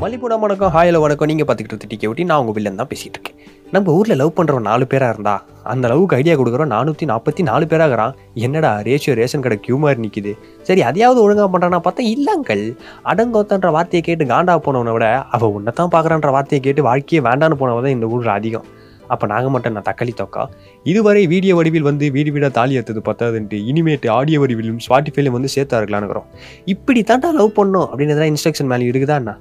மல்லிப்பூனா வணக்கம் ஹாயில் வணக்கம். நீங்கள் பார்த்துக்கிட்டு டிக்கே ஒட்டி நான் உங்கள் வில்லன் தான் பேசிகிட்டு இருக்கேன். நம்ம ஊரில் லவ் பண்ணுறவன் நாலு பேராக இருந்தா அந்த லவ்வுக்கு ஐடியா கொடுக்குறோம் நானூற்றி நாற்பத்தி நாலு பேராகிறான் என்னடா ரேஷியோ ரேஷன் கடை கியூ மாதிரி நிற்கிது சரி அதையாவது ஒழுங்காக பண்ணுறான்னா பார்த்தா இல்லங்கள் அடங்கோத்தன்ற வார்த்தையை கேட்டு காண்டா போனவனை விட அவள் உன்னை தான் பார்க்குறான்ற வார்த்தையை கேட்டு வாழ்க்கையே வேண்டான்னு போனவன் தான் இந்த ஊரில் அதிகம். அப்போ நாங்கள் மட்டும் நான் தக்காளி தொக்கா? இதுவரை வீடியோ வடிவில் வந்து வீடு வீடாக தாலி எடுத்தது பத்தாதுன்ட்டு இனிமேட்டு ஆடியோ வடிவிலும் ஸ்பாட்டிஃபைலையும் வந்து சேர்த்தா இருக்கலாம்னுக்குறோம் இப்படி தாண்டா லவ் பண்ணோம் அப்படின்னு இன்ஸ்ட்ரக்ஷன் மேலே இருக்குதாண்ணா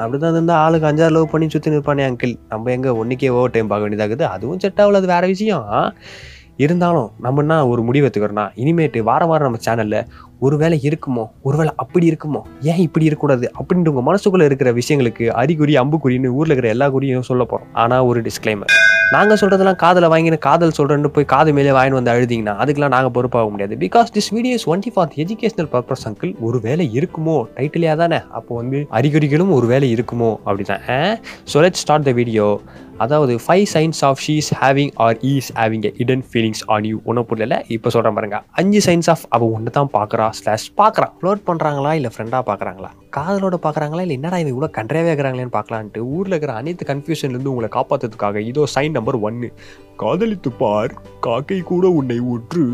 அப்படி தான் இருந்தால் ஆளுக்கு அஞ்சாறு லவ் பண்ணி சுற்றி நிற்பானே அங்கிள் நம்ம எங்கே ஒன்றுக்கே ஓவர் டைம் பார்க்க வேண்டியதாகுது? அதுவும் செட் ஆகல அது வேற விஷயம். இருந்தாலும் நம்ம என்ன ஒரு முடிவு எடுத்துக்கிறோம்னா இனிமேட்டு வாரம் வாரம் நம்ம சேனலில் ஒருவேளை இருக்குமோ? ஒருவேளை அப்படி இருக்குமோ? ஏன் இப்படி இருக்கக்கூடாது? அப்படின்ட்டு உங்கள் மனசுக்குள்ளே இருக்கிற விஷயங்களுக்கு அறிகுறி அம்புக்குறின்னு ஊரில் இருக்கிற எல்லா குறியும் சொல்ல போகிறோம் ஆனால் ஒரு டிஸ்க்ளைமர் நாங்கள் சொல்கிறதெல்லாம் காதில் வாங்கின காதல் சொல்கிறேன்னு போய் காது மேலே வாங்கிட்டு வந்து அழுதிங்கன்னா அதுக்கெல்லாம் நாங்கள் பொறுப்பாக முடியாது. Because this videos only for educational purpose uncle ஒரு வேலை இருக்குமோ? டைட்டிலே தானே அப்போ வந்து அறிகுறிகளும் ஒரு வேலை இருக்குமோ? அப்படிதான். So let start the video அதாவது five signs of she's having or he's having a hidden feelings on you ஒன்றும் புரியல. இப்போ சொல்கிறேன் பாருங்க. அஞ்சு சைன்ஸ் ஆஃப் அவள் ஒன்று தான் பார்க்குறா ஸ்லாஷ் பார்க்குறான் ஃப்ளோட் பண்ணுறாங்களா இல்லை ஃப்ரெண்டாக பார்க்குறாங்களா காதலோட பார்க்குறாங்களா இல்லை என்னடா இவங்க இவ்வளோ கன்றாவே இருக்கிறாங்களேன்னு பார்க்கலான்ட்டு ஊரில் இருக்கிற அனைத்து கன்ஃபியூஷன்லேருந்து உங்களை காப்பாற்றுறதுக்காக இதோ சைன் நம்பர் ஒன்று காதலித்து பார் காக்கை கூட உன்னை உற்று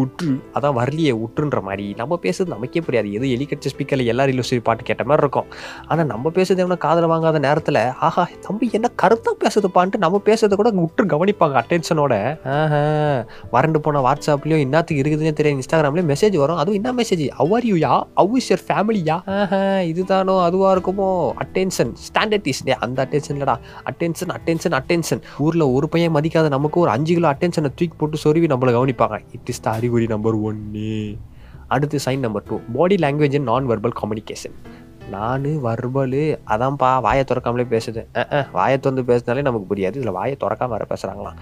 உற்று அதான் வரலையே உற்றுன்ற மாதிரி நம்ம பேசுறது நமக்கே புரியாது. எது எலிகட்ச ஸ்பீக்கரில் எல்லாரும் இல்லுசரி பாட்டு கேட்ட மாதிரி இருக்கும். ஆனால் நம்ம பேசுறது எவனா காதல வாங்காத நேரத்தில் ஆஹா தம்பி என்ன கருத்தாக பேசுதுப்பான்ட்டு நம்ம பேசுறதை கூட உற்று கவனிப்பாங்க அட்டென்ஷனோட வறண்டு போன வாட்ஸ்அப்லேயும் என்னத்துக்கு இருக்குதுன்னே தெரியும் இன்ஸ்டாகிராம்லேயும் மெசேஜ் வரும். அதுவும் என்ன மெசேஜ் அவர் யூ யா அவு இஸ் யர் ஃபேமிலியா இதுதானோ அதுவாக இருக்குமோ? அட்டென்ஷன் ஸ்டாண்டர்ட் இஸ் அந்த அட்டென்ஷன் இல்லடா. அட்டென்ஷன் அட்டென்ஷன் அட்டென்ஷன் ஊரில் ஒரு பையன் மதிக்காத நமக்கு ஒரு அஞ்சு கிலோ அட்டென்ஷனை தூக்கி போட்டு சொருவி நம்மளை கவனிப்பாங்க. இட் இஸ் த அறிகுறி நம்பர் ஒன்று அடுத்து sign number two body language and non verbal communication non verbal அதான்ப்பா வாயை திறக்காமலே பேசுது. வாயை திறந்து பேசினாலே நமக்கு புரியாது. இதில் வாயை திறக்காம வேறு பேசுகிறாங்களாம்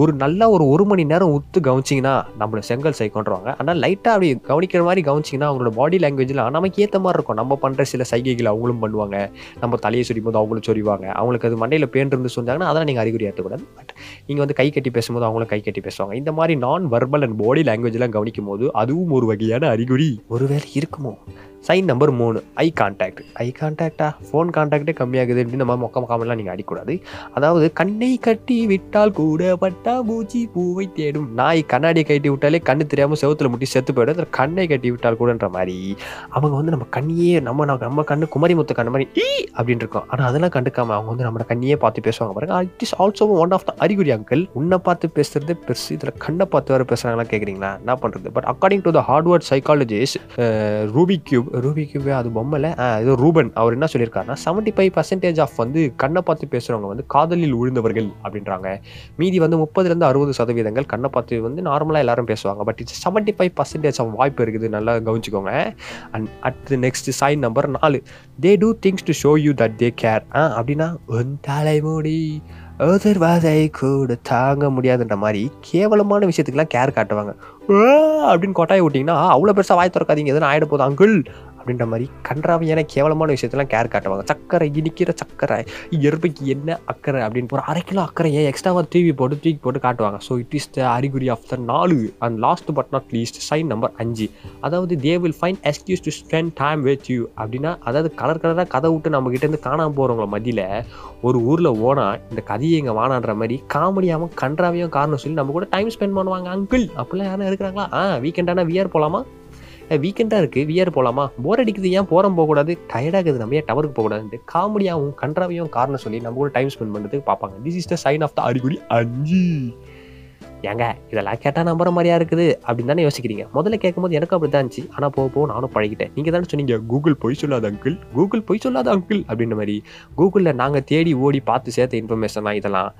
ஒரு நல்ல ஒரு ஒரு மணி நேரம் உத்து கவனிச்சிங்கன்னா நம்மளை செங்கல் சைக்கோன்றவாங்க ஆனால் லைட்டாக அப்படி கவனிக்கிற மாதிரி கவனிச்சிங்கன்னா அவங்களோட பாடி லாங்குவேஜில் நமக்கு ஏற்ற மாதிரி இருக்கும். நம்ம பண்ணுற சில சைகைகள் அவங்களும் பண்ணுவாங்க. நம்ம தலையை சொரியும் போது அவங்களும் சொரிவாங்க. அவங்களுக்கு அது மண்டையில் பேன் இருந்து சொன்னாங்கன்னா அதெல்லாம் நீங்கள் அறிகுறி ஏற்றக்கூடாது. பட் நீங்கள் வந்து கை கட்டி பேசும்போது அவங்களும் கை கட்டி பேசுவாங்க. இந்த மாதிரி நான் வர்பல் அண்ட் பாடி லாங்குவேஜ்லாம் கவனிக்கும் போது அதுவும் ஒரு வகையான அறிகுறி. ஒருவேளை இருக்குமோ? சைன் நம்பர் மூணு ஐ கான்டாக்ட் ஐ கான்டாக்டா ஃபோன் கான்டாக்டே கம்மியாகுது அப்படின்னு நம்ம மொக்க மொக்காமெல்லாம் நீங்கள் அடிக்கூடாது அதாவது கண்ணை கட்டி விட்டால் கூட பட்டா பூச்சி பூவை தேடும். நாய் கண்ணாடியை கட்டி விட்டாலே கண்ணு தெரியாமல் செவத்தில் முட்டி செத்து போயிடும். அதில் கண்ணை கட்டி விட்டால் கூடன்ற மாதிரி. அவங்க வந்து நம்ம கண்ணியே நம்ம நம்ம- கண்ணு குமரி முத்த கண்ணு மாதிரி ஈ! அப்படின்னு இருக்கோம். ஆனால் அதெல்லாம் கண்டுக்காம அவங்க வந்து நம்ம கண்ணியே பார்த்து பேசுவாங்க பாருங்க. It is also one of the அறிகுறி அங்கிள் உன்னை பார்த்து பேசுறது பெருசு. இதில் கண்ணை பார்த்து வேறு பேசுகிறாங்களா கேட்குறீங்களா என்ன பண்ணுறது but according to the Harvard psychologist Rubik cube Rubik கியூபே அது பொம்மைல இது ரூபன். அவர் என்ன சொல்லியிருக்காருன்னா செவன்ட்டி ஃபைவ் பர்சன்டேஜ் ஆஃப் வந்து கண்ணை பார்த்து பேசுகிறவங்க வந்து காதலில் விழுந்தவர்கள் அப்படின்றாங்க. மீதி வந்து முப்பதுலேருந்து அறுபது சதவீதங்கள் கண்ணை பார்த்து வந்து நார்மலாக எல்லாரும் பேசுவாங்க. But it's seventy five percentage of வாய்ப்பு இருக்குது. நல்லா கவனிச்சிக்கோங்க. And at next sign number நாலு. They do things to show you that they care ah அப்படின்னா உன் தலைமுடி எதிர்வாதை கூட தாங்க முடியாதுன்ற மாதிரி கேவலமான விஷயத்துக்கெல்லாம் கேர் காட்டுவாங்க. அப்படின்னு கொட்டாய் விட்டிங்கன்னா அவ்வளோ பெருசாக வாய் திறக்காதீங்க. எதுவும் ஆயிட போதும் அங்குள் அப்படின்ற மாதிரி கன்றாவியான கேவலமான விஷயத்தெல்லாம் கேர் காட்டுவாங்க. சக்கரை இனிக்கிற சக்கரை எருமைக்கு என்ன அக்கறை அப்படின்னு ஒரு அரை கிலோ அக்கறையை எக்ஸ்ட்ராவாக தூவி போட்டு தூக்கி போட்டு காட்டுவாங்க. ஸோ இட் இஸ் த அறிகுறி ஆஃப் த நாலு. And last but not least sign number அஞ்சு. அதாவது they will find excuse to spend time with you அப்படின்னா அதாவது கலர் கலராக கதை விட்டு நம்ம கிட்டேருந்து காணாமல் போகிறவங்கள மதியில் ஒரு ஊரில் ஓனா இந்த கதையை இங்கே வானான்ற மாதிரி காமெடியாகவும் கன்றாவையும் காரணம் சொல்லி நம்ம கூட டைம் ஸ்பெண்ட் பண்ணுவாங்க அங்கிள் அப்படிலாம் யாரும் இருக்கிறாங்களா? ஆ வீக்கெண்டானா வியர் போகலாமா வீக்கெண்டாக இருக்குது வியர் போகலாமா போர் அடிக்குது. ஏன் போகிறோம் போகக்கூடாது? டயர்டாகுது நம்ம ஏன் டவருக்கு போகக்கூடாதுன்ட்டு. காமெடியாகவும் கன்றாவையும் காரணம் சொல்லி நம்ம கூட டைம் ஸ்பெண்ட் பண்ணுறதுக்கு பார்ப்பாங்க. This is the sign of the அறிகுறி அஞ்சு. ஏங்க இதெல்லாம் கேட்டால் நம்புற மாதிரியா இருக்குது? அப்படின்னு தானே யோசிக்கிறீங்க. முதல்ல கேட்கும்போது எனக்கும் அப்படி தான் இருந்துச்சு. ஆனால் போக போக நானும் பழகிட்டேன். நீங்கள் தானே சொன்னீங்க கூகுள் பொய் சொல்லாத அங்கிள் கூகுள் பொய் சொல்லாத அங்கிள் அப்படின்ற மாதிரி. கூகுளில் நாங்கள் தேடி ஓடி பார்த்து சேர்த்த இன்ஃபர்மேஷன் தான் இதெல்லாம்.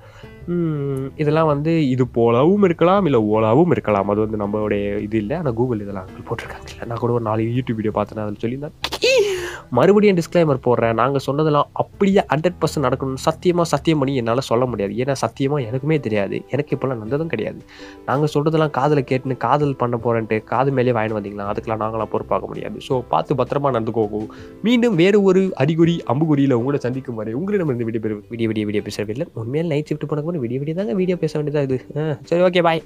இதெல்லாம் வந்து இது போலவும் இருக்கலாம் இல்லை ஓலாவும் இருக்கலாம். அது வந்து நம்மளுடைய இது இல்லை. ஆனால் கூகுள் இதெல்லாம் அங்கிள் போட்டிருக்காங்கல்ல நான் கூட ஒரு நாலு யூடியூப் வீடியோ பார்த்தேன். அதில் சொல்லியிருந்தேன். மறுபடியும் டிஸ்க்ளைமர் போடுறேன். நாங்கள் சொன்னதெல்லாம் அப்படியே ஹண்ட்ரட் பர்சன்ட் நடக்கணும்னு சத்தியமாக சத்தியம் பண்ணி என்னால் சொல்ல முடியாது. ஏன்னா சத்தியமாக எனக்குமே தெரியாது. எனக்கு இப்போல்லாம் நடந்ததும் கிடையாது. நாங்கள் சொல்கிறதெல்லாம் காதில் கேட்டுன்னு காதல் பண்ண போகிறேன்ட்டு காது மேலே வாங்கிட்டு வந்தீங்களா? அதுக்கெல்லாம் நாங்களாம் பொறுப்பாக முடியாது. ஸோ பார்த்து பத்திரமா நடந்துக்கோங்க. மீண்டும் வேறு ஒரு அறிகுறி அம்புகுறியில் உங்களை சந்திக்கும் வரை உங்களிடம் இருந்து விடிய விடிய விடிய வீடியோ வீடியோ பேச இல்லை உண்மையில நைட் ஷிஃப்ட் போனக்கு கூட வீடியோ வீடியோ தாங்க வீடியோ பேச வேண்டியதாக இது? சரி ஓகே பாய்